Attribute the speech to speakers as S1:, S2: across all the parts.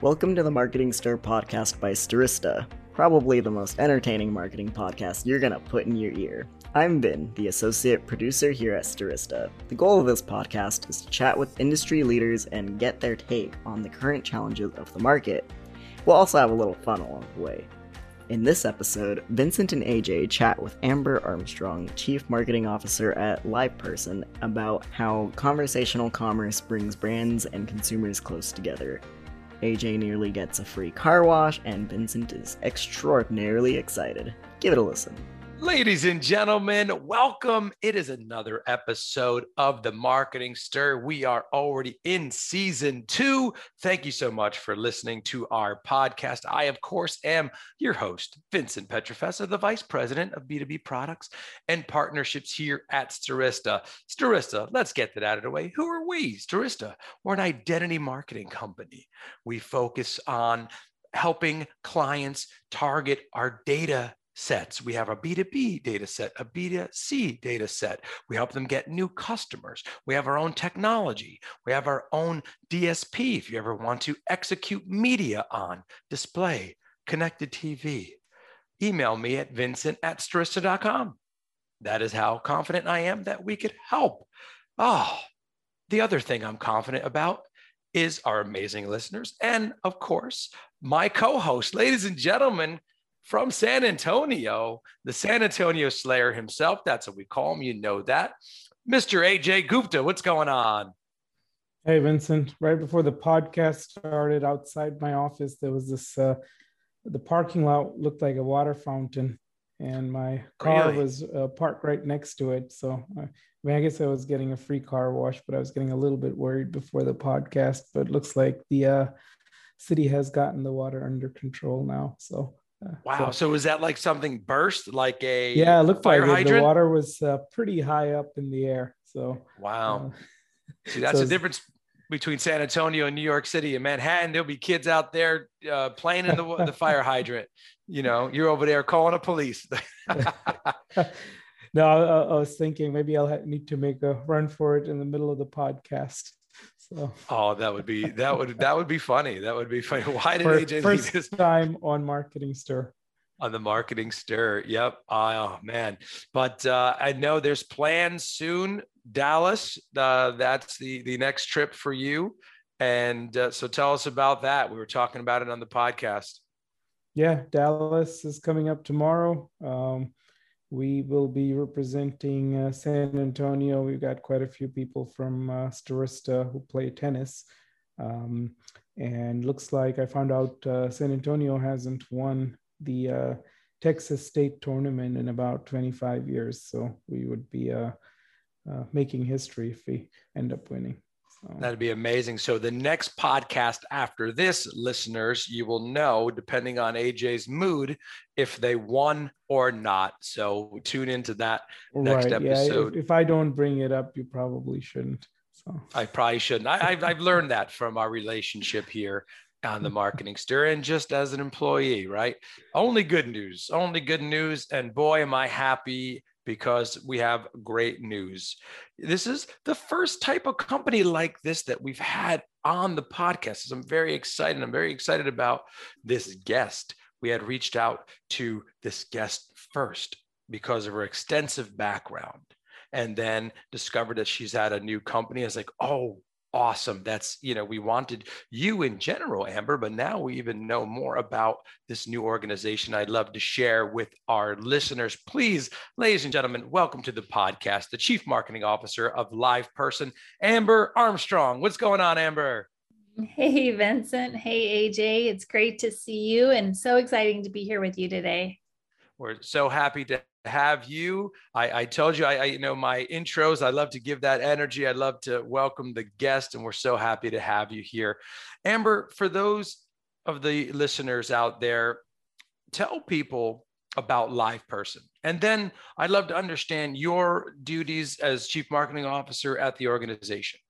S1: Welcome to the Marketing Stir podcast by Stirista, probably the most entertaining marketing podcast you're gonna put in your ear. I'm Vin, the associate producer here at Stirista. The goal of this podcast is to chat with industry leaders and get their take on the current challenges of the market. We'll also have a little fun along the way. In this episode, Vincent and AJ chat with Amber Armstrong, Chief Marketing Officer at LivePerson, about how conversational commerce brings brands and consumers close together. AJ nearly gets a free car wash, and Vincent is extraordinarily excited. Give it a listen.
S2: Ladies and gentlemen, welcome. It is another episode of the Marketing Stir. We are already in season two. Thank you so much for listening to our podcast. I, of course, am your host, Vincent Pietrafesa, the Vice President of B2B Products and Partnerships here at Stirista. Stirista, let's get that out of the way. Who are we? Stirista, we're an identity marketing company. We focus on helping clients target our data sets. We have a B2B data set, a B2C data set. We help them get new customers. We have our own technology. We have our own DSP if you ever want to execute media on display, connected TV. Email me at vincent at stirista.com. That is how confident I am that we could help. Oh, the other thing I'm confident about is our amazing listeners. And of course, my co host, ladies and gentlemen, from San Antonio, the San Antonio Slayer himself. That's what we call him. You know that. Mr. AJ Gupta, what's going on?
S3: Hey, Vincent. Right before the podcast started, outside my office, there was this, uh, the parking lot looked like a water fountain, and my car really? was uh, parked right next to it. So, uh, I mean, I guess I was getting a free car wash, but I was getting a little bit worried before the podcast. But it looks like the uh, city has gotten the water under control now. So,
S2: Wow. So, so, was that like something burst, like a
S3: yeah? It looked fire like hydrant? the water was uh, pretty high up in the air. So
S2: wow. Uh, See, that's so the difference between San Antonio and New York City and Manhattan. There'll be kids out there uh, playing in the the fire hydrant. You know, you're over there calling the police.
S3: no, I, I, was thinking maybe I'll need to make a run for it in the middle of the podcast.
S2: So. Oh, that would be that would that would be funny. That would be funny. Why did
S3: first, AJ first this time on Marketing Stir?
S2: On the Marketing Stir. Yep. Oh man. But uh, I know there's plans soon. Dallas. Uh, that's the the next trip for you. And uh, so tell us about that. We were talking about it on the podcast.
S3: Yeah, Dallas is coming up tomorrow. Um, we will be representing uh, San Antonio. We've got quite a few people from uh, Stirista who play tennis. Um, and looks like I found out uh, San Antonio hasn't won the uh, Texas State tournament in about 25 years. So we would be uh, uh, making history if we end up winning.
S2: So. That'd be amazing. So the next podcast after this, listeners, you will know, depending on AJ's mood, if they won or not. So tune into that next right. episode.
S3: Yeah, if, if, I don't bring it up, you probably shouldn't. So
S2: I probably shouldn't. I, I've, I've learned that from our relationship here on the marketing stir and just as an employee, right? Only good news, only good news. And boy, am I happy because we have great news. This is the first type of company like this that we've had on the podcast. So I'm very excited. I'm very excited about this guest. We had reached out to this guest first because of her extensive background and then discovered that she's at a new company. I was like, oh, awesome. That's, you know, we wanted you in general, Amber, but now we even know more about this new organization I'd love to share with our listeners. Please, ladies and gentlemen, welcome to the podcast, the Chief Marketing Officer of LivePerson, Amber Armstrong. What's going on, Amber?
S4: Hey, Vincent. Hey, AJ. It's great to see you and so exciting to be here with you today.
S2: We're so happy to have you. I, I told you, I, I, you know, my intros, I love to give that energy. I love to welcome the guest, and we're so happy to have you here. Amber, for those of the listeners out there, tell people about LivePerson, And then I'd love to understand your duties as chief marketing officer at the organization.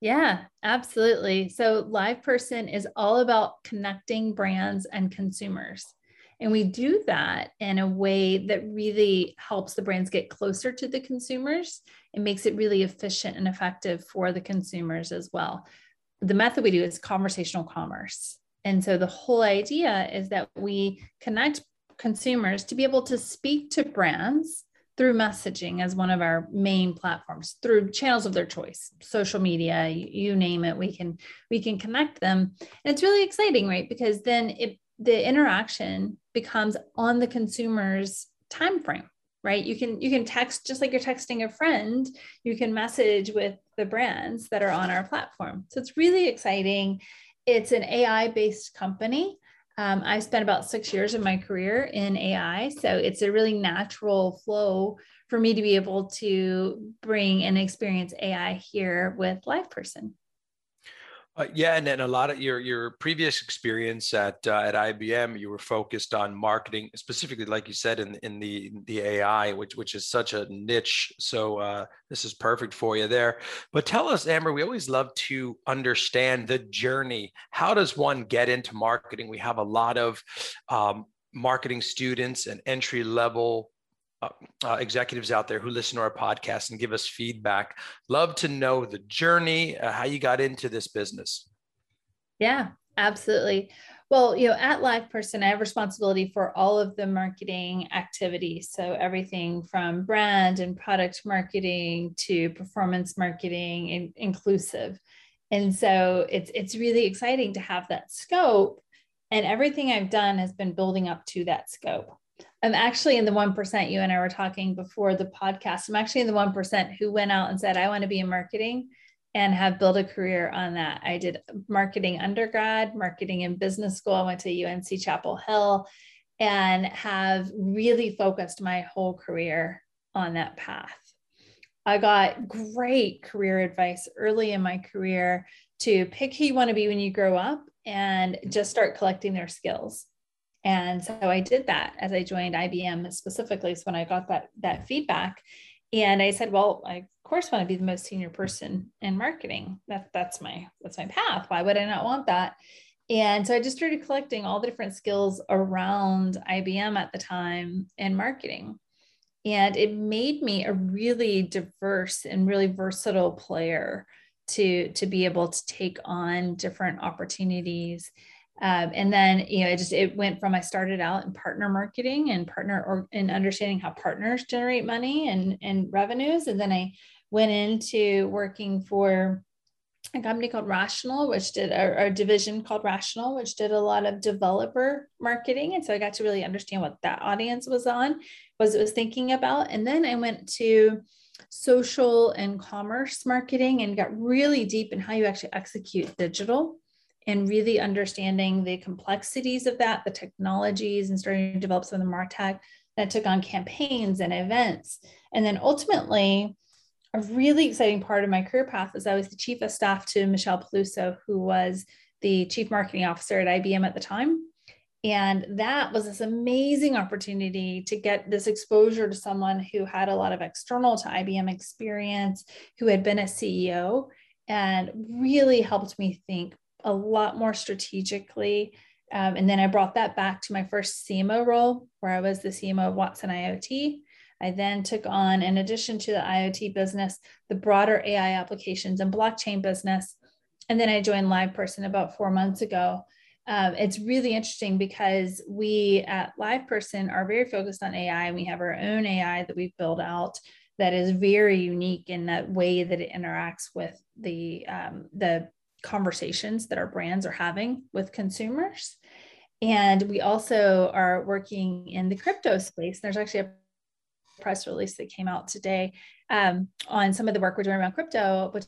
S4: Yeah, absolutely. So LivePerson is all about connecting brands and consumers. And we do that in a way that really helps the brands get closer to the consumers and makes it really efficient and effective for the consumers as well. The method we do is conversational commerce. And so the whole idea is that we connect consumers to be able to speak to brands through messaging as one of our main platforms through channels of their choice social media you, name it we can we can connect them and it's really exciting right because then it the interaction becomes on the consumer's time frame right you can you can text just like you're texting a friend you can message with the brands that are on our platform so it's really exciting it's an ai based company um, I spent about six years of my career in AI. So it's a really natural flow for me to be able to bring and experience AI here with LivePerson.
S2: Uh, yeah, and then a lot of your your previous experience at uh, at IBM, you were focused on marketing, specifically, like you said, in in the the AI, which which is such a niche. So uh, this is perfect for you there. But tell us, Amber, we always love to understand the journey. How does one get into marketing? We have a lot of um, marketing students and entry level uh, uh, executives out there who listen to our podcast and give us feedback. Love to know the journey, uh, how you got into this business.
S4: Yeah, absolutely. Well, you know, at LivePerson, I have responsibility for all of the marketing activities. So everything from brand and product marketing to performance marketing and inclusive. And so it's it's really exciting to have that scope. And everything I've done has been building up to that scope. I'm actually in the 1%. You and I were talking before the podcast. I'm actually in the 1% who went out and said, I want to be in marketing and have built a career on that. I did marketing undergrad, marketing in business school. I went to UNC Chapel Hill and have really focused my whole career on that path. I got great career advice early in my career to pick who you want to be when you grow up and just start collecting their skills. And so I did that as I joined IBM specifically. So when I got that that feedback, and I said, well, I of course want to be the most senior person in marketing. That that's my that's my path. Why would I not want that? And so I just started collecting all the different skills around IBM at the time in marketing. And it made me a really diverse and really versatile player to, to be able to take on different opportunities um, and then, you know, it just, it went from, I started out in partner marketing and partner or in understanding how partners generate money and, and revenues. And then I went into working for a company called Rational, which did a, a, division called Rational, which did a lot of developer marketing. And so I got to really understand what that audience was on, was it was thinking about. And then I went to social and commerce marketing and got really deep in how you actually execute digital and really understanding the complexities of that, the technologies, and starting to develop some of the MarTech that took on campaigns and events. And then ultimately, a really exciting part of my career path is I was the chief of staff to Michelle Peluso, who was the chief marketing officer at IBM at the time. And that was this amazing opportunity to get this exposure to someone who had a lot of external to IBM experience, who had been a CEO, and really helped me think a lot more strategically. Um, and then I brought that back to my first CMO role, where I was the CMO of Watson IoT. I then took on, in addition to the IoT business, the broader AI applications and blockchain business. And then I joined LivePerson about four months ago. Um, it's really interesting because we at LivePerson are very focused on AI and we have our own AI that we've built out that is very unique in that way that it interacts with the um, the conversations that our brands are having with consumers. And we also are working in the crypto space. There's actually a press release that came out today um, on some of the work we're doing around crypto, which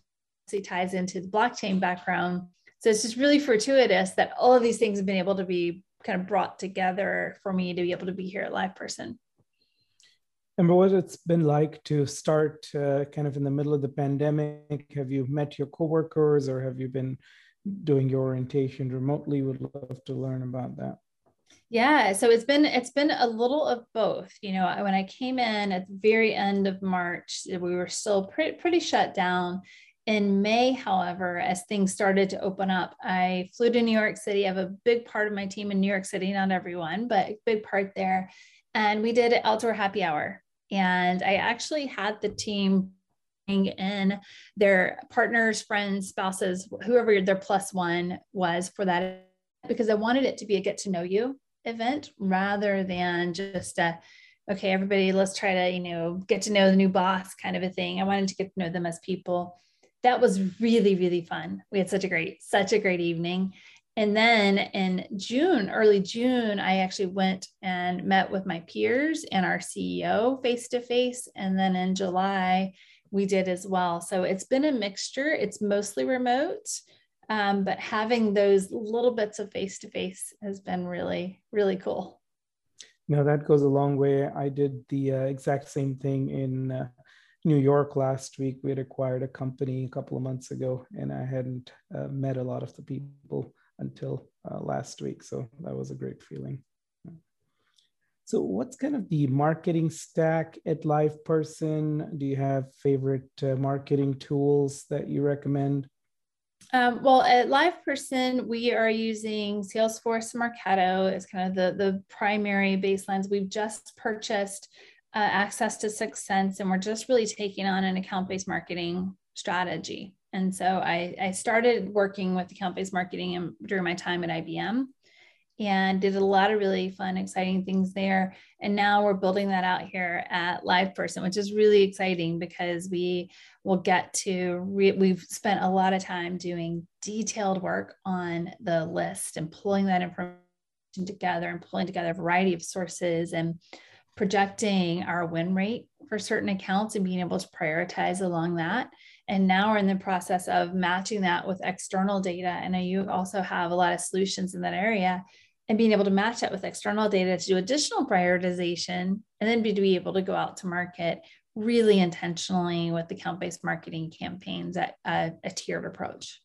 S4: ties into the blockchain background. So it's just really fortuitous that all of these things have been able to be kind of brought together for me to be able to be here at LivePerson.
S3: What it's been like to start uh, kind of in the middle of the pandemic? Have you met your coworkers or have you been doing your orientation remotely? Would love to learn about that.
S4: Yeah, so it's been it's been a little of both. You know, when I came in at the very end of March, we were still pretty pretty shut down. In May, however, as things started to open up, I flew to New York City. I have a big part of my team in New York City, not everyone, but a big part there and we did outdoor happy hour. And I actually had the team bring in their partners, friends, spouses, whoever their plus one was for that because I wanted it to be a get to know you event rather than just a okay everybody let's try to you know get to know the new boss kind of a thing. I wanted to get to know them as people. That was really really fun. We had such a great such a great evening and then in june early june i actually went and met with my peers and our ceo face to face and then in july we did as well. So it's been a mixture. It's mostly remote um, but having those little bits of face to face has been really really cool.
S3: No that goes a long way. I did the uh, exact same thing in uh, new york last week. We had acquired a company a couple of months ago and i hadn't uh, met a lot of the people until uh, last week so that was a great feeling so what's kind of the marketing stack at LivePerson do you have favorite uh, marketing tools that you recommend
S4: um, well, at LivePerson, we are using Salesforce Marketo as kind of the, the primary baselines. We've just purchased uh, access to 6sense, and we're just really taking on an account based marketing strategy. And so I, I started working with account based marketing during my time at IBM and did a lot of really fun, exciting things there. And now we're building that out here at LivePerson, which is really exciting because we will get to, re- we've spent a lot of time doing detailed work on the list and pulling that information together and pulling together a variety of sources and projecting our win rate for certain accounts and being able to prioritize along that. And now we're in the process of matching that with external data. And you also have a lot of solutions in that area and being able to match that with external data to do additional prioritization and then be, to be able to go out to market really intentionally with account based marketing campaigns at a, a tiered approach.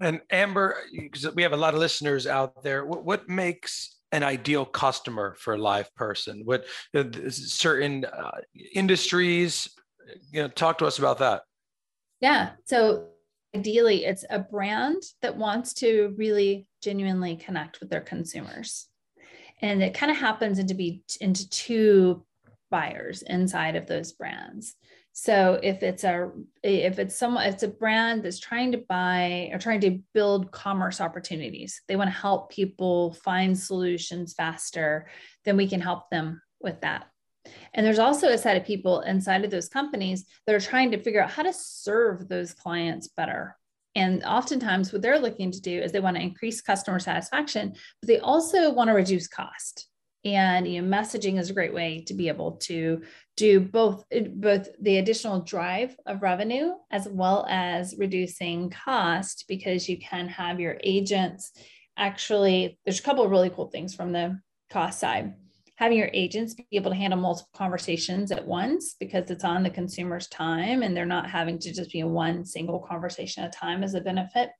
S2: And Amber, because we have a lot of listeners out there, what, what makes an ideal customer for a live person? What uh, certain uh, industries? You know, talk to us about that.
S4: Yeah. So ideally, it's a brand that wants to really genuinely connect with their consumers. And it kind of happens into be into two buyers inside of those brands. So if it's a if it's someone it's a brand that's trying to buy or trying to build commerce opportunities, they want to help people find solutions faster, then we can help them with that. And there's also a set of people inside of those companies that are trying to figure out how to serve those clients better and oftentimes, what they're looking to do is they want to increase customer satisfaction, but they also want to reduce cost. And you know, messaging is a great way to be able to do both both the additional drive of revenue as well as reducing cost because you can have your agents actually. There's a couple of really cool things from the cost side having your agents be able to handle multiple conversations at once because it's on the consumer's time and they're not having to just be in one single conversation at a time is a benefit.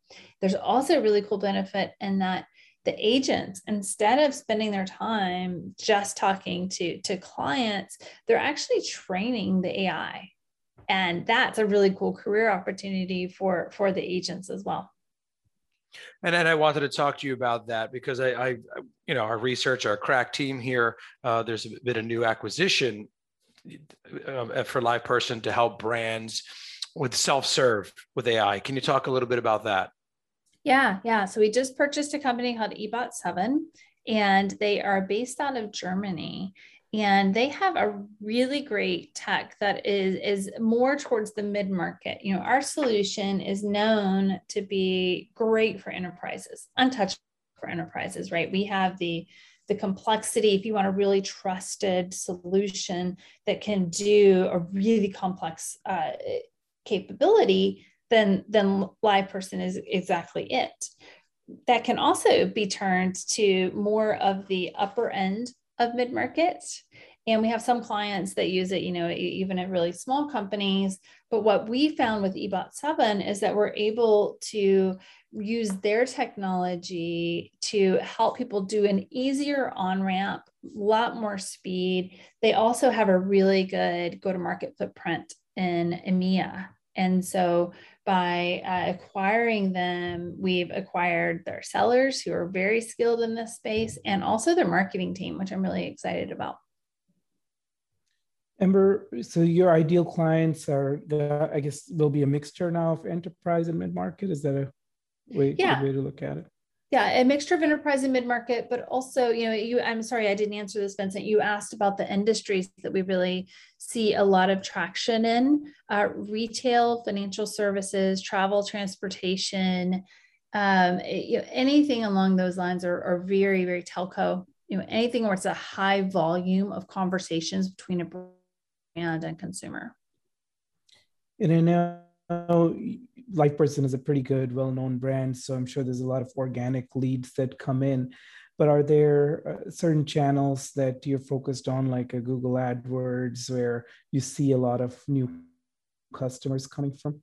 S4: There's also a really cool benefit in that the agents instead of spending their time just talking to to clients they're actually training the ai and that's a really cool career opportunity for for the agents as well
S2: and then I wanted to talk to you about that because I, I you know, our research, our crack team here, uh, there's been a new acquisition uh, for LivePerson to help brands with self-serve with AI. Can you talk a little bit about that?
S4: Yeah, yeah. So we just purchased a company called eBot7, and they are based out of Germany and they have a really great tech that is is more towards the mid market you know our solution is known to be great for enterprises untouched for enterprises right? We have the the complexity if you want a really trusted solution that can do a really complex uh, capability then then LivePerson is exactly it. That can also be turned to more of the upper end of mid market. And we have some clients that use it, you know, even at really small companies. But what we found with eBot7 is that we're able to use their technology to help people do an easier on ramp, a lot more speed. They also have a really good go to market footprint in EMEA. And so by uh, acquiring them, we've acquired their sellers who are very skilled in this space and also their marketing team, which I'm really excited about.
S3: Amber, so your ideal clients are, the, I guess, there'll be a mixture now of enterprise and mid market. Is that a way,
S4: yeah.
S3: way to look at it?
S4: Yeah, a mixture of enterprise and mid-market, but also, you know, you I'm sorry I didn't answer this, Vincent. You asked about the industries that we really see a lot of traction in. Uh, retail, financial services, travel, transportation, um, you know, anything along those lines are, are very, very telco. You know, anything where it's a high volume of conversations between a brand and consumer.
S3: And I know LivePerson is a pretty good, well-known brand, so I'm sure there's a lot of organic leads that come in. But are there uh, certain channels that you're focused on, like a Google AdWords, where you see a lot of new customers coming from?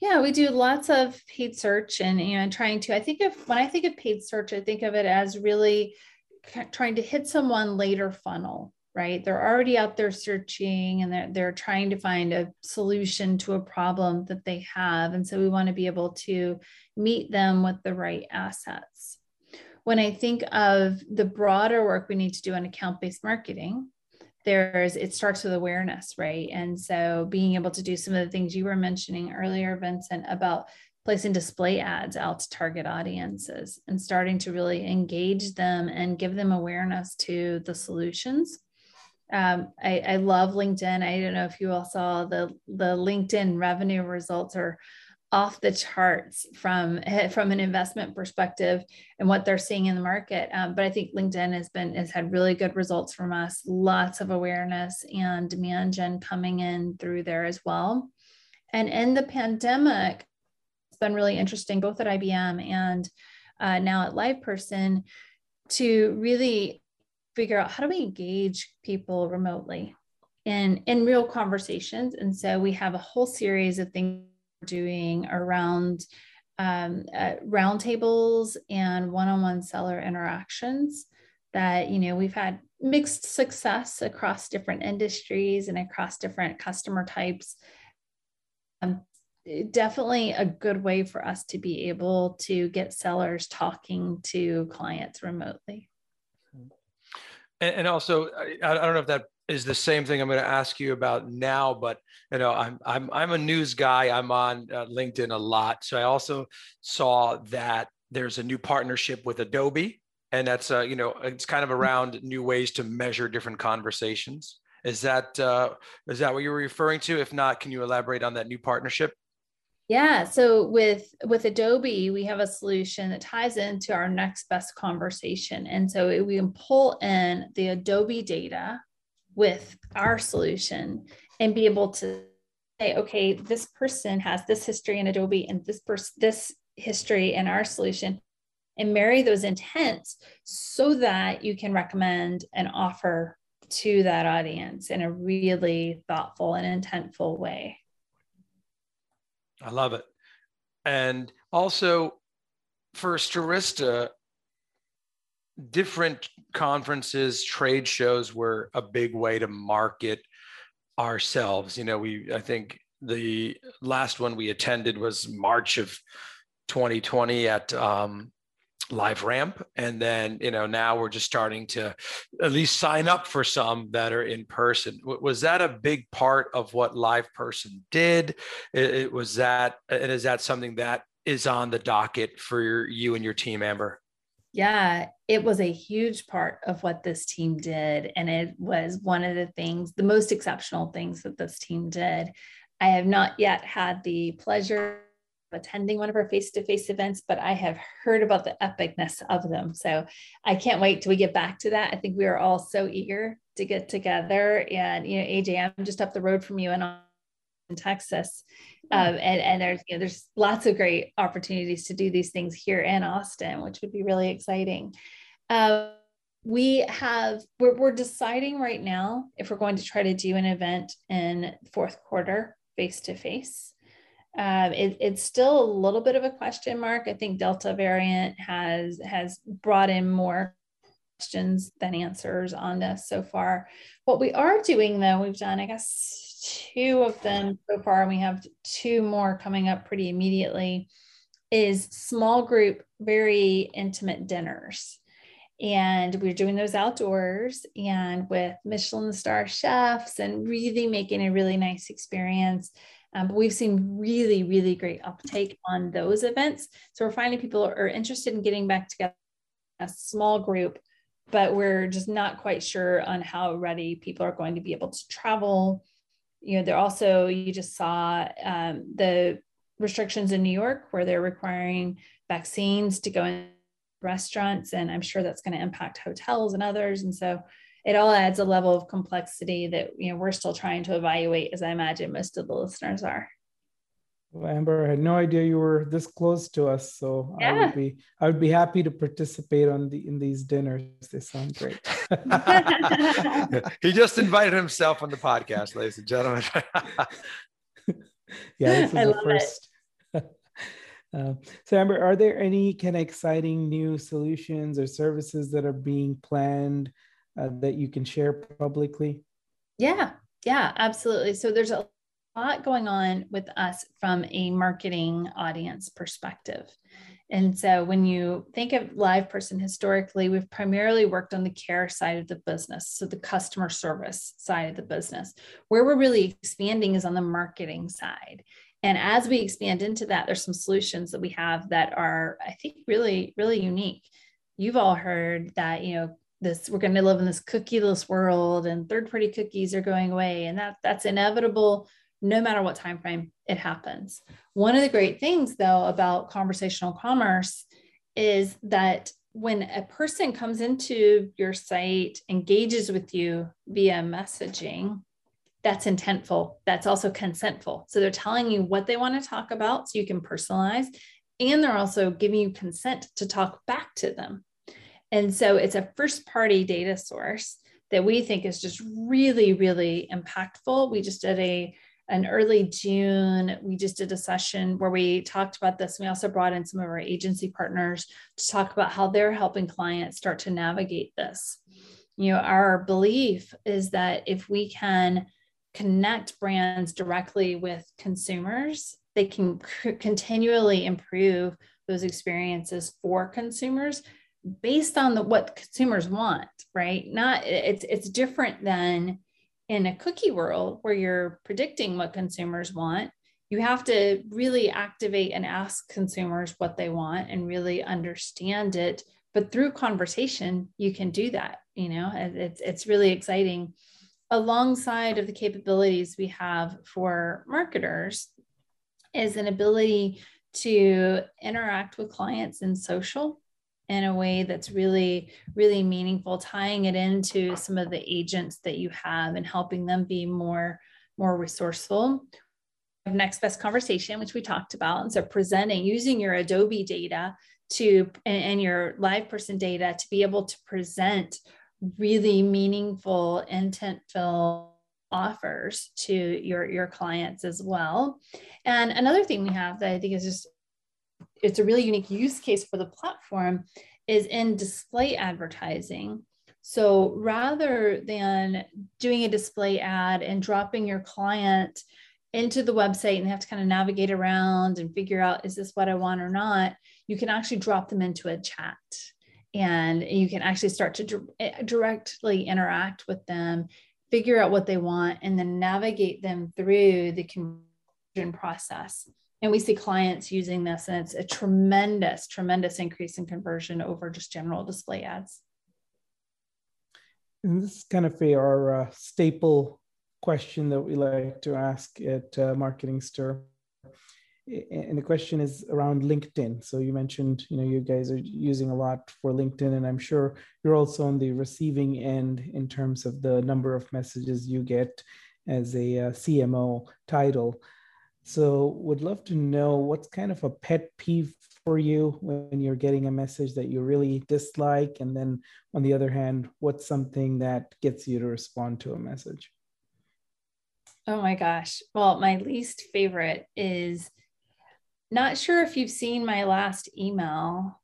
S4: Yeah, we do lots of paid search and you know trying to. I think of when I think of paid search, I think of it as really trying to hit someone later funnel right? They're already out there searching and they're, they're trying to find a solution to a problem that they have. And so we want to be able to meet them with the right assets. When i think of the broader work we need to do on account-based marketing there's it starts with awareness right? And so being able to do some of the things you were mentioning earlier vincent about placing display ads out to target audiences and starting to really engage them and give them awareness to the solutions um, I, I love LinkedIn. I don't know if you all saw the the LinkedIn revenue results are off the charts from from an investment perspective and what they're seeing in the market. Um, but I think LinkedIn has been has had really good results from us. Lots of awareness and demand gen coming in through there as well. And in the pandemic, it's been really interesting, both at IBM and uh, now at LivePerson, to really figure out how do we engage people remotely in in real conversations. And so we have a whole series of things we're doing around um, uh, roundtables and one-on-one seller interactions that you know we've had mixed success across different industries and across different customer types. Um, definitely a good way for us to be able to get sellers talking to clients remotely
S2: and, and also, I, I don't know if that is the same thing I'm going to ask you about now, but you know, I'm I'm I'm a news guy. I'm on uh, LinkedIn a lot, so I also saw that there's a new partnership with Adobe, and that's uh, you know, it's kind of around new ways to measure different conversations. Is that uh, is that what you were referring to? If not, can you elaborate on that new partnership?
S4: Yeah. So with with Adobe, we have a solution that ties into our next best conversation. And so we can pull in the Adobe data with our solution and be able to say, okay, this person has this history in Adobe and this person this history in our solution and marry those intents so that you can recommend an offer to that audience in a really thoughtful and intentful way.
S2: I love it. And also for Stirista, different conferences, trade shows were a big way to market ourselves. You know, we, I think the last one we attended was March of 2020 at um, LiveRamp and then you know now we're just starting to at least sign up for some that are in person. Was that a big part of what LivePerson did? It, it was that and is that something that is on the docket for your, you and your team amber?
S4: Yeah it was a huge part of what this team did. And it was one of the things the most exceptional things that this team did. I have not yet had the pleasure attending one of our face-to-face events, but I have heard about the epicness of them. So I can't wait till we get back to that. I think we are all so eager to get together. And you know, AJ, I'm just up the road from you and in Texas. Um, and, and there's you know, there's lots of great opportunities to do these things here in Austin, which would be really exciting. Um, we have we're, we're deciding right now if we're going to try to do an event in fourth quarter face to face um, it, it's still a little bit of a question mark. I think Delta variant has has brought in more questions than answers on this so far. What we are doing though, we've done I guess two of them so far, and we have two more coming up pretty immediately. Is small group, very intimate dinners. And we're doing those outdoors and with Michelin star chefs and really making a really nice experience Um, but we've seen really, really great uptake on those events. So we're finding people are interested in getting back together a small group, but we're just not quite sure on how ready people are going to be able to travel. You know, they're also, you just saw um, the restrictions in New York where they're requiring vaccines to go in restaurants. And I'm sure that's going to impact hotels and others. And so it all adds a level of complexity that you know we're still trying to evaluate, as I imagine most of the listeners are.
S3: Well, Amber, I had no idea you were this close to us, so yeah. I would be I would be happy to participate on the in these dinners. They sound great.
S2: he just invited himself on the podcast, ladies and gentlemen.
S3: yeah, this is I the first. Uh, so Amber, are there any kind of exciting new solutions or services that are being planned uh, that you can share publicly?
S4: Yeah, yeah, absolutely. So there's a lot going on with us from a marketing audience perspective. And so when you think of LivePerson historically, we've primarily worked on the care side of the business, so the customer service side of the business. Where we're really expanding is on the marketing side. And as we expand into that, there's some solutions that we have that are, I think, really, really unique. You've all heard that, you know, this we're going to live in this cookieless world and third party cookies are going away and that that's inevitable no matter what time frame it happens. One of the great things though about conversational commerce is that when a person comes into your site engages with you via messaging that's intentful that's also consentful. So they're telling you what they want to talk about so you can personalize and they're also giving you consent to talk back to them and so it's a first party data source that we think is just really, really impactful. We just did a an early June, we just did a session where we talked about this. We also brought in some of our agency partners to talk about how they're helping clients start to navigate this. You know, our belief is that if we can connect brands directly with consumers, they can c- continually improve those experiences for consumers based on the what consumers want, right? Not it's it's different than in a cookie world where you're predicting what consumers want. You have to really activate and ask consumers what they want and really understand it. But through conversation, you can do that. You know, it's it's really exciting. Alongside of the capabilities we have for marketers is an ability to interact with clients in social in a way that's really, really meaningful, tying it into some of the agents that you have and helping them be more, more resourceful. Next best conversation, which we talked about. And so presenting using your Adobe data to and, your LivePerson data to be able to present really meaningful intent fill offers to your your clients as well and another thing we have that i think is just it's a really unique use case for the platform is in display advertising. So rather than doing a display ad and dropping your client into the website and they have to kind of navigate around and figure out is this what I want or not, you can actually drop them into a chat and you can actually start to eh, directly interact with them, figure out what they want, and then navigate them through the conversion process. And we see clients using this, and it's a tremendous, tremendous increase in conversion over just general display ads.
S3: And this is kind of our uh, staple question that we like to ask at uh, Marketing Stir. And the question is around LinkedIn. So you mentioned, you know, you guys are using a lot for LinkedIn, and I'm sure you're also on the receiving end in terms of the number of messages you get as a uh, CMO title. So, would love to know what's kind of a pet peeve for you when you're getting a message that you really dislike, and then on the other hand, what's something that gets you to respond to a message?
S4: Oh my gosh. Well, my least favorite is not sure if you've seen my last email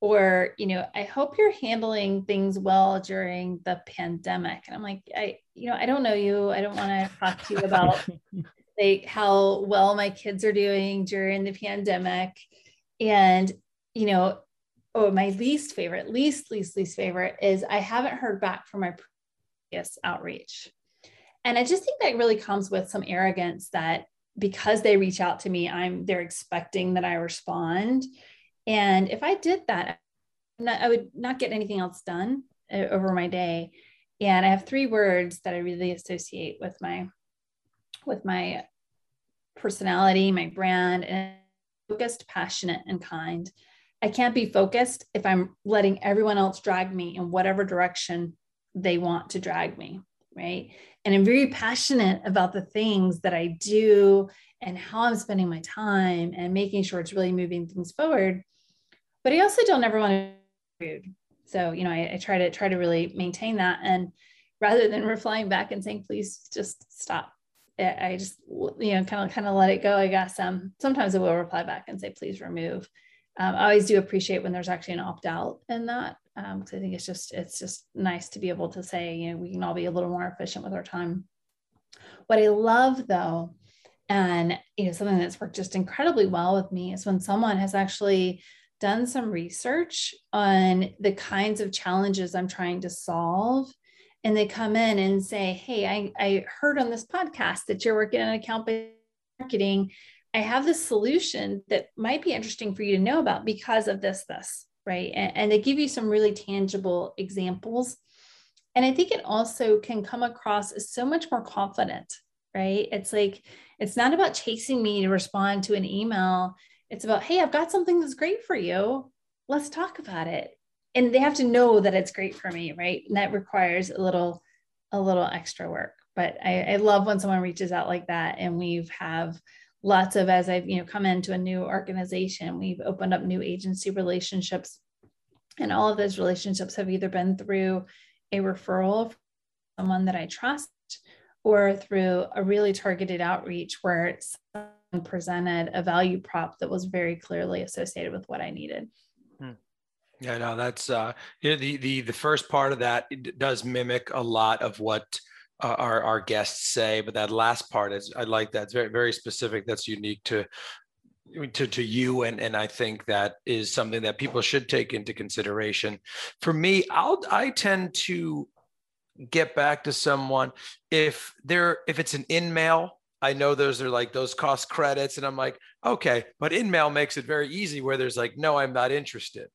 S4: or you know i hope you're handling things well during the pandemic and i'm like i you know i don't know you i don't want to talk to you about like how well my kids are doing during the pandemic. And, you know, oh, my least favorite, least, least, least favorite is I haven't heard back from my previous outreach. And I just think that really comes with some arrogance that because they reach out to me, I'm they're expecting that I respond. And if I did that, I would not get anything else done uh, over my day. And I have three words that I really associate with my with my personality, my brand, and focused, passionate, and kind. I can't be focused if I'm letting everyone else drag me in whatever direction they want to drag me, right? And I'm very passionate about the things that I do and how I'm spending my time and making sure it's really moving things forward. But I also don't ever want to rude. So, you know, I, I try to try to really maintain that. And rather than replying back and saying, please just stop, I just, you know, kind of kind of let it go, I guess. Um, sometimes I will reply back and say, please remove um, I always do appreciate when there's actually an opt out in that because um, I think it's just it's just nice to be able to say you know we can all be a little more efficient with our time. What I love though, and you know something that's worked just incredibly well with me is when someone has actually done some research on the kinds of challenges I'm trying to solve. And they come in and say, Hey, I, I heard on this podcast that you're working on account based marketing I have this solution that might be interesting for you to know about because of this, this, right? And, and, they give you some really tangible examples. And I think it also can come across as so much more confident, right? It's like, it's not about chasing me to respond to an email. It's about, hey, I've got something that's great for you. Let's talk about it. And they have to know that it's great for me, right? And that requires a little, a little extra work. But I, I love when someone reaches out like that and we've have lots of as I've you know come into a new organization, we've opened up new agency relationships, and all of those relationships have either been through a referral from someone that I trust or through a really targeted outreach where someone presented a value prop that was very clearly associated with what I needed.
S2: Yeah, no, that's uh, you know, the the the first part of that does mimic a lot of what uh, our our guests say, but that last part is I like that. It's very very specific. That's unique to to, to you and and I think that is something that people should take into consideration. For me, I'll I tend to get back to someone if they're if it's an in-mail I know those are like those cost credits and I'm like okay but in-mail makes it very easy where there's like no I'm not interested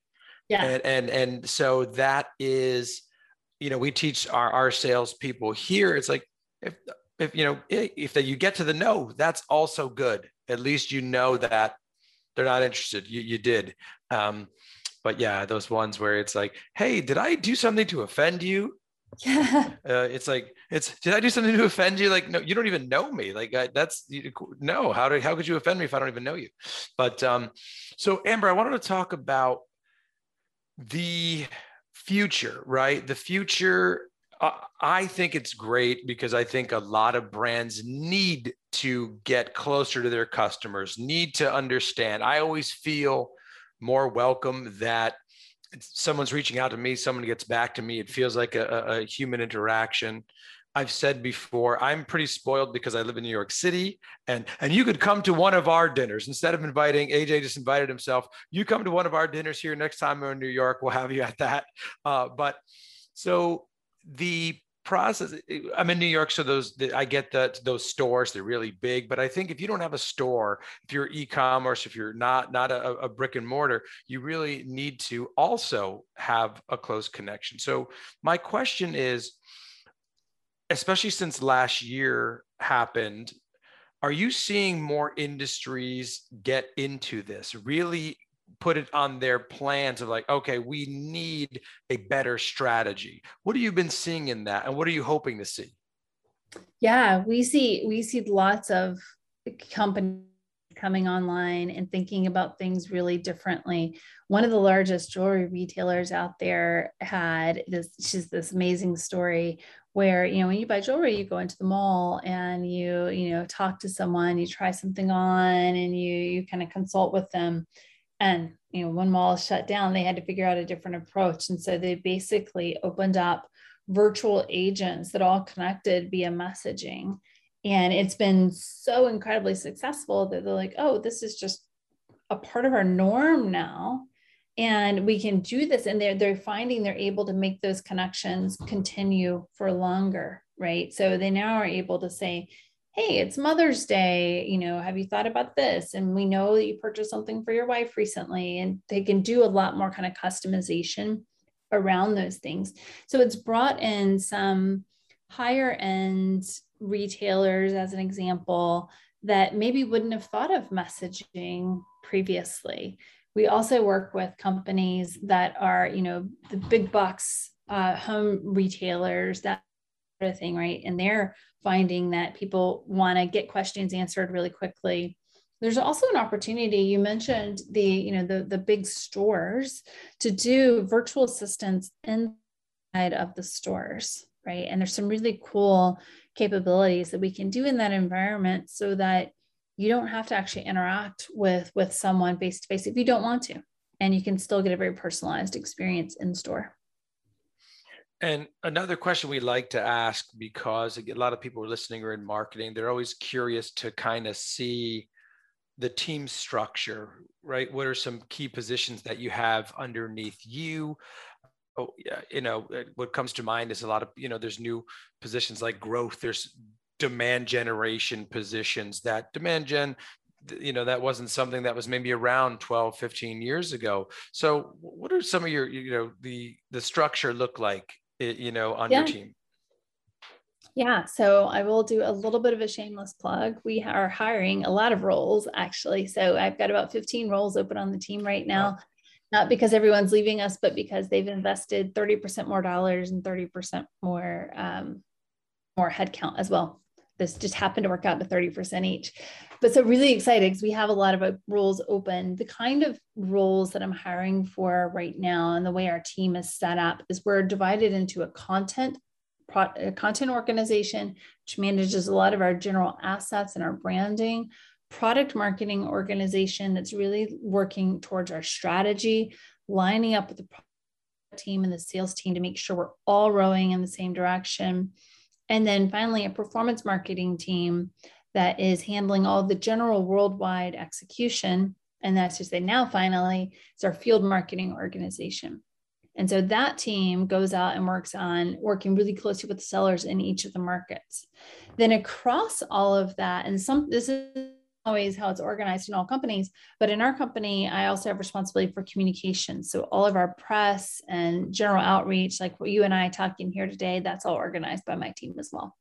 S2: yeah. And and, and so that is you know we teach our our salespeople here it's like if if you know if that you get to the no that's also good. At least you know that they're not interested. You, you did. Um but yeah those ones where it's like hey did i do something to offend you? Yeah uh, it's like it's did i do something to offend you? Like no you don't even know me. Like I, that's you, no how did how could you offend me if i don't even know you? But um so amber i wanted to talk about the future, right? The future, uh, I think it's great because I think a lot of brands need to get closer to their customers, need to understand. I always feel more welcome that someone's reaching out to me, someone gets back to me. It feels like a, a human interaction. I've said before, I'm pretty spoiled because I live in New York City, and and you could come to one of our dinners instead of inviting AJ. Just invited himself. You come to one of our dinners here next time we're in New York. We'll have you at that. Uh, but so the process i'm in new york so those i get that those stores they're really big but i think if you don't have a store if you're e-commerce if you're not not a, a brick and mortar you really need to also have a close connection so my question is especially since last year happened, are you seeing more industries get into this, really put it on their plans of like, okay, we need a better strategy? What have you been seeing in that? And what are you hoping to see?
S4: Yeah, we see we see lots of companies coming online and thinking about things really differently. One of the largest jewelry retailers out there had this, she's this amazing story where, you know, when you buy jewelry, you go into the mall and you, you know, talk to someone, you try something on and you, you kind of consult with them. And, you know, when malls shut down, they had to figure out a different approach. And so they basically opened up virtual agents that all connected via messaging and it's been so incredibly successful that they're like, oh, this is just a part of our norm now. And we can do this. And they're, they're finding they're able to make those connections continue for longer, right? So they now are able to say, hey, it's Mother's Day. You know, have you thought about this? And we know that you purchased something for your wife recently, and they can do a lot more kind of customization around those things. So it's brought in some higher end retailers, as an example, that maybe wouldn't have thought of messaging previously. We also work with companies that are, you know, the big box uh, home retailers, that sort of thing, right? And they're finding that people want to get questions answered really quickly there's also an opportunity you mentioned the you know the the big stores to do virtual assistants inside of the stores right and there's some really cool capabilities that we can do in that environment so that you don't have to actually interact with with someone face to face if you don't want to and you can still get a very personalized experience in store
S2: and another question we like to ask because a lot of people are listening or in marketing, they're always curious to kind of see the team structure, right? What are some key positions that you have underneath you? Oh, yeah, you know, what comes to mind is a lot of, you know, there's new positions like growth, there's demand generation positions that demand gen you know that wasn't something that was maybe around 12 15 years ago so what are some of your you know the the structure look like you know, on yeah. your team?
S4: Yeah, so I will do a little bit of a shameless plug. We are hiring a lot of roles actually. So I've got about 15 roles open on the team right now. Not because everyone's leaving us, but because they've invested 30% more dollars and 30% more um, more headcount as well. This just happened to work out to 30% each. But so really excited because we have a lot of uh, roles open. The kind of roles that I'm hiring for right now and the way our team is set up is we're divided into a content a content organization which manages a lot of our general assets and our branding product marketing organization that's really working towards our strategy lining up with the team and the sales team to make sure we're all rowing in the same direction and then finally, a performance marketing team that is handling all the general worldwide execution. And that's to say, now finally, it's our field marketing organization. And so that team goes out and works on working really closely with the sellers in each of the markets. Then across all of that, and some this is always how it's organized in all companies. But in our company, I also have responsibility for communication. So all of our press and general outreach, like what you and I talking here today, that's all organized by my team as well.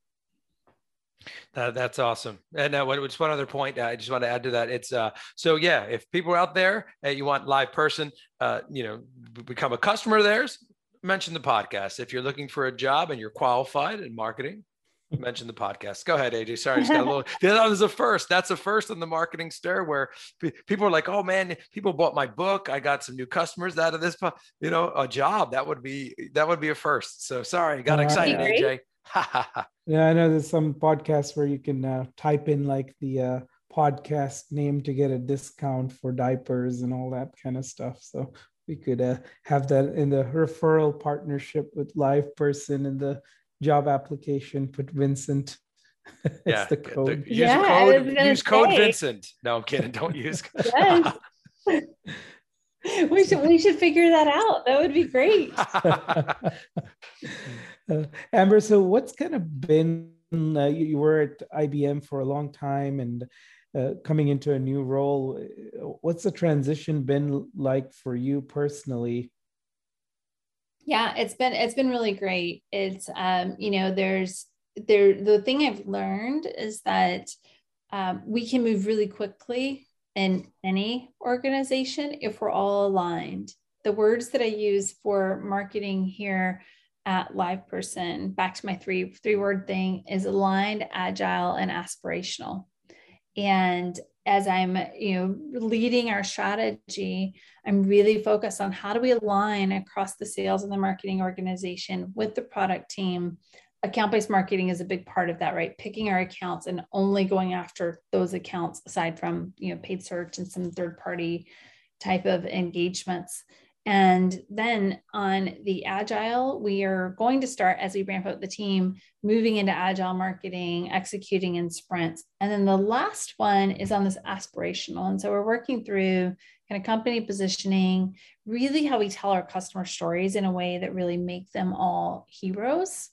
S2: That, that's awesome. And uh, just one other point, I just want to add to that. It's uh, so yeah, if people are out there and you want LivePerson, uh, you know, become a customer of theirs, mention the podcast. If you're looking for a job and you're qualified in marketing, mention the podcast. Go ahead, Ajay. Sorry, just got a little. that was a first. That's a first in the marketing stir where people are like, "Oh man, people bought my book. I got some new customers out of this. You know, a job that would be that would be a first." So sorry, got uh, excited, Ajay.
S3: yeah, I know there's some podcasts where you can uh, type in like the uh, podcast name to get a discount for diapers and all that kind of stuff. So we could uh, have that in the referral partnership with LivePerson and the job application, put Vincent.
S2: yeah, the code. The, use yeah, code. Use say. code Vincent. No, I'm kidding. Don't use. yes.
S4: we should we should figure that out. That would be great.
S3: uh, Amber, so what's kind of been uh, you, you, were at IBM for a long time and uh, coming into a new role. What's the transition been like for you personally?
S4: Yeah, it's been it's been really great. It's um, you know, there's there the thing I've learned is that um, we can move really quickly in any organization if we're all aligned. The words that I use for marketing here at LivePerson, back to my three three word thing, is aligned, agile, and aspirational. And as I'm, you know, leading our strategy, I'm really focused on how do we align across the sales and the marketing organization with the product team. Account-based marketing is a big part of that, right? Picking our accounts and only going after those accounts aside from, you know, paid search and some third-party type of engagements. And then on the agile, we are going to start as we ramp up the team, moving into agile marketing, executing in sprints. And then the last one is on this aspirational. And so we're working through kind of company positioning, really how we tell our customer stories in a way that really make them all heroes.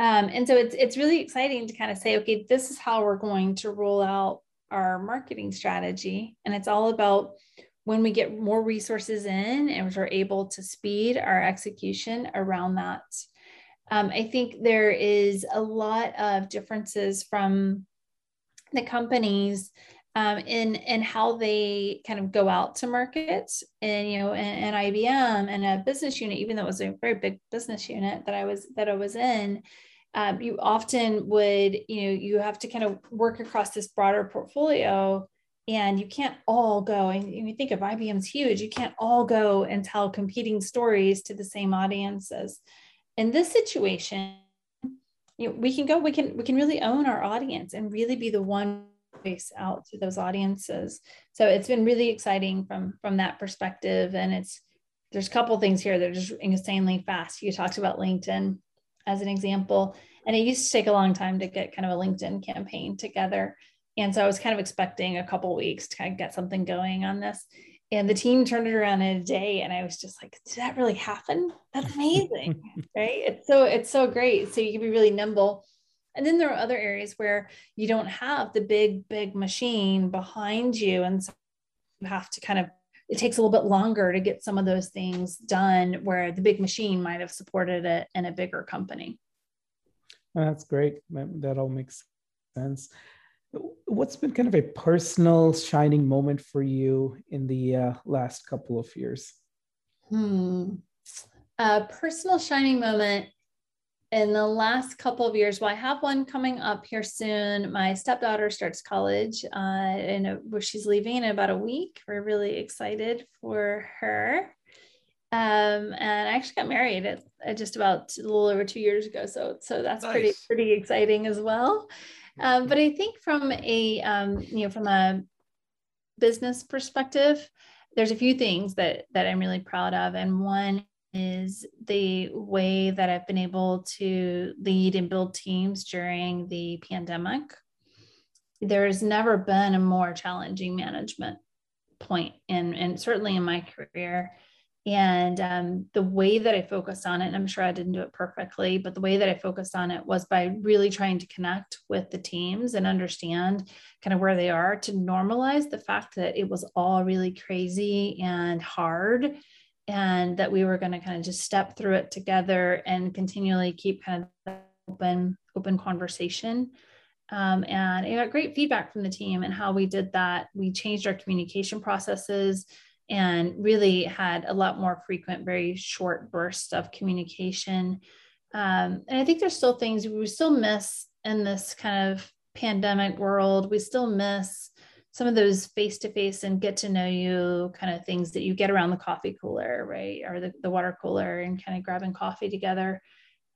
S4: Um, and so it's it's really exciting to kind of say, okay, this is how we're going to roll out our marketing strategy, and it's all about when we get more resources in and we're able to speed our execution around that. Um, I think there is a lot of differences from the companies um, in in how they kind of go out to market and you know and, and IBM and a business unit even though it was a very big business unit that I was that I was in um, you often would you know you have to kind of work across this broader portfolio and you can't all go and you think of IBM's huge you can't all go and tell competing stories to the same audiences. In this situation you know, we can go we can we can really own our audience and really be the one voice out to those audiences. So it's been really exciting from from that perspective. And it's there's a couple things here that are just insanely fast. You talked about linkedin as an example and it used to take a long time to get kind of a linkedin campaign together and so i was kind of expecting a couple weeks to kind of get something going on this. And the team turned it around in a day and i was just like did that really happen? That's amazing. Right? It's so it's so great. So you can be really nimble. And then there are other areas where you don't have the big big machine behind you. And so you have to kind of it takes a little bit longer to get some of those things done where the big machine might have supported it in a bigger company.
S3: That's great. That all makes sense what's been kind of a personal shining moment for you in the uh, last couple of years?
S4: Hmm. A personal shining moment in the last couple of years. Well, I have one coming up here soon. My stepdaughter starts college, uh, and where she's leaving in about a week. We're really excited for her. Um, and I actually got married at, at, just about a little over two years ago. So, so that's nice. pretty pretty exciting as well. Um, but I think from a um, you know from a business perspective, there's a few things that that I'm really proud of, and one is the way that I've been able to lead and build teams during the pandemic. There's never been a more challenging management point, and and certainly in my career and um, the way that I focused on it, and I'm sure I didn't do it perfectly, but the way that I focused on it was by really trying to connect with the teams and understand kind of where they are to normalize the fact that it was all really crazy and hard and that we were going to kind of just step through it together and continually keep kind of open open conversation um, and I got great feedback from the team and how we did that. We changed our communication processes and really had a lot more frequent, very short bursts of communication. Um, and I think there's still things we still miss in this kind of pandemic world. We still miss some of those face to face and get to know you kind of things that you get around the coffee cooler, right? Or the, the water cooler and kind of grabbing coffee together.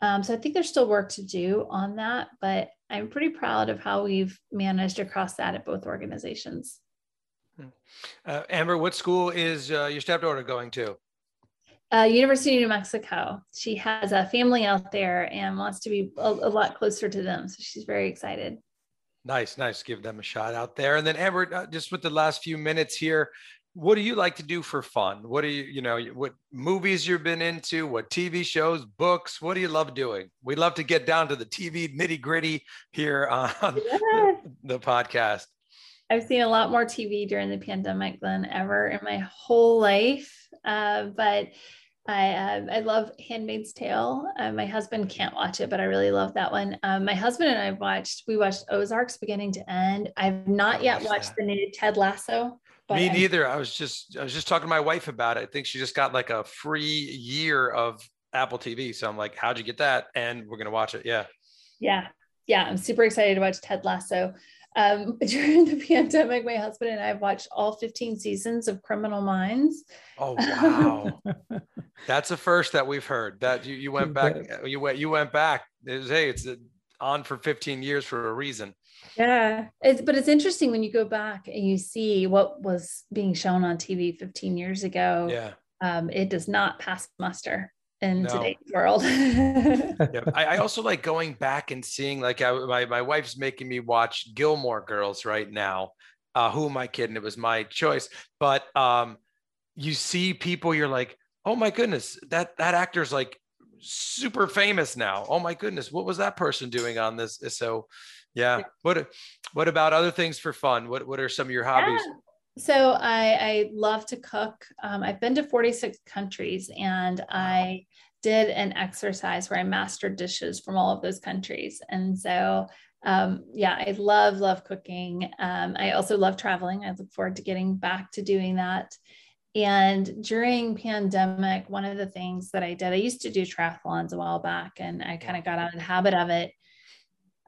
S4: Um, so I think there's still work to do on that, but I'm pretty proud of how we've managed across that at both organizations.
S2: Uh, Amber, what school is uh, your stepdaughter going to?
S4: Uh, University of New Mexico. She has a family out there and wants to be a, a, lot closer to them. So she's very excited.
S2: Nice, nice. Give them a shot out there. And then Amber, uh, just with the last few minutes here, what do you like to do for fun? What do you, you know, what movies you've been into? What TV shows, books? What do you love doing? We love to get down to the TV nitty gritty here on yeah. the, the podcast.
S4: I've seen a lot more TV during the pandemic than ever in my whole life. Uh, but I uh, I love Handmaid's Tale. Uh, my husband can't watch it, but I really love that one. Um, my husband and I watched we watched Ozarks beginning to end. I've not yet watched the new Ted Lasso.
S2: Me neither. I, I was just I was just talking to my wife about it. I think she just got like a free year of Apple TV. So I'm like, how'd you get that? And we're gonna watch it. Yeah.
S4: Yeah. Yeah. I'm super excited to watch Ted Lasso. Um, during the pandemic, my husband and I have watched all 15 seasons of Criminal Minds.
S2: Oh wow, that's the first that we've heard. That you, you went back, you went you went back. It was, hey, it's on for 15 years for a reason.
S4: Yeah, it's, but it's interesting when you go back and you see what was being shown on TV 15 years ago.
S2: Yeah,
S4: um, it does not pass muster in no. today's world.
S2: yeah, I, I, also like going back and seeing like I, my my wife's making me watch Gilmore Girls right now. Uh, who am I kidding? It was my choice, but um, you see people, you're like, oh my goodness, that that actor's like super famous now. Oh my goodness, what was that person doing on this? So, yeah. What what about other things for fun? What what are some of your hobbies? Yeah.
S4: So I, I love to cook. Um, I've been to 46 countries and I did an exercise where I mastered dishes from all of those countries. And so, um, yeah, I love, love cooking. Um, I also love traveling. I look forward to getting back to doing that. And during pandemic, one of the things that I did, I used to do triathlons a while back and I kind of got out of the habit of it.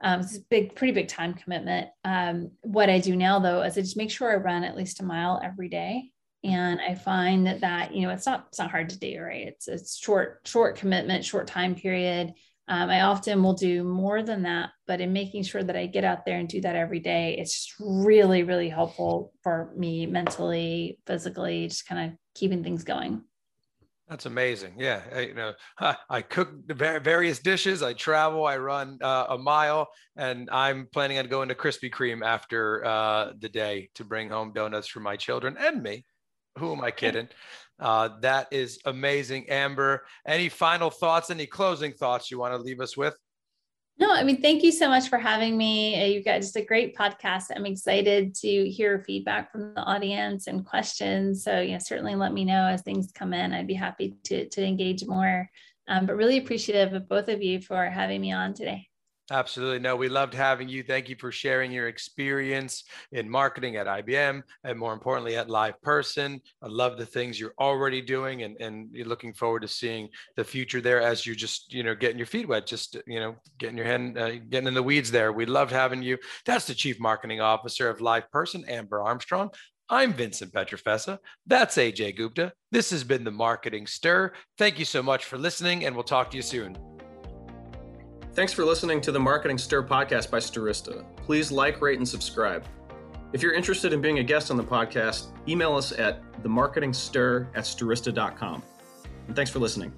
S4: Um, it's a big, pretty big time commitment. Um, what I do now though, is I just make sure I run at least a mile every day. And I find that that, you know, it's not, it's not hard to do, right? It's a short, short commitment, short time period. Um, I often will do more than that, but in making sure that I get out there and do that every day, it's just really, really helpful for me mentally, physically, just kind of keeping things going.
S2: That's amazing. Yeah, I, you know, I cook various dishes. I travel. I run uh, a mile, and I'm planning on going to Krispy Kreme after uh, the day to bring home donuts for my children and me. Who am I kidding? Uh, that is amazing, Amber. Any final thoughts? Any closing thoughts you want to leave us with?
S4: No, I mean, thank you so much for having me. Uh, you've got just a great podcast. I'm excited to hear feedback from the audience and questions. So, you know, certainly let me know as things come in. I'd be happy to, to engage more. Um, but really appreciative of both of you for having me on today.
S2: Absolutely. No, we loved having you. Thank you for sharing your experience in marketing at IBM and more importantly at LivePerson. I love the things you're already doing and, and you're looking forward to seeing the future there as you just, you know, getting your feet wet, just, you know, getting your hand, uh, getting in the weeds there. We loved having you. That's the Chief Marketing Officer of LivePerson, Amber Armstrong. I'm Vincent Pietrafesa. That's Ajay Gupta. This has been the Marketing Stir. Thank you so much for listening, and we'll talk to you soon.
S5: Thanks for listening to the Marketing Stir podcast by Stirista. Please like, rate, and subscribe. If you're interested in being a guest on the podcast, email us at themarketingstir at stirista.com. And thanks for listening.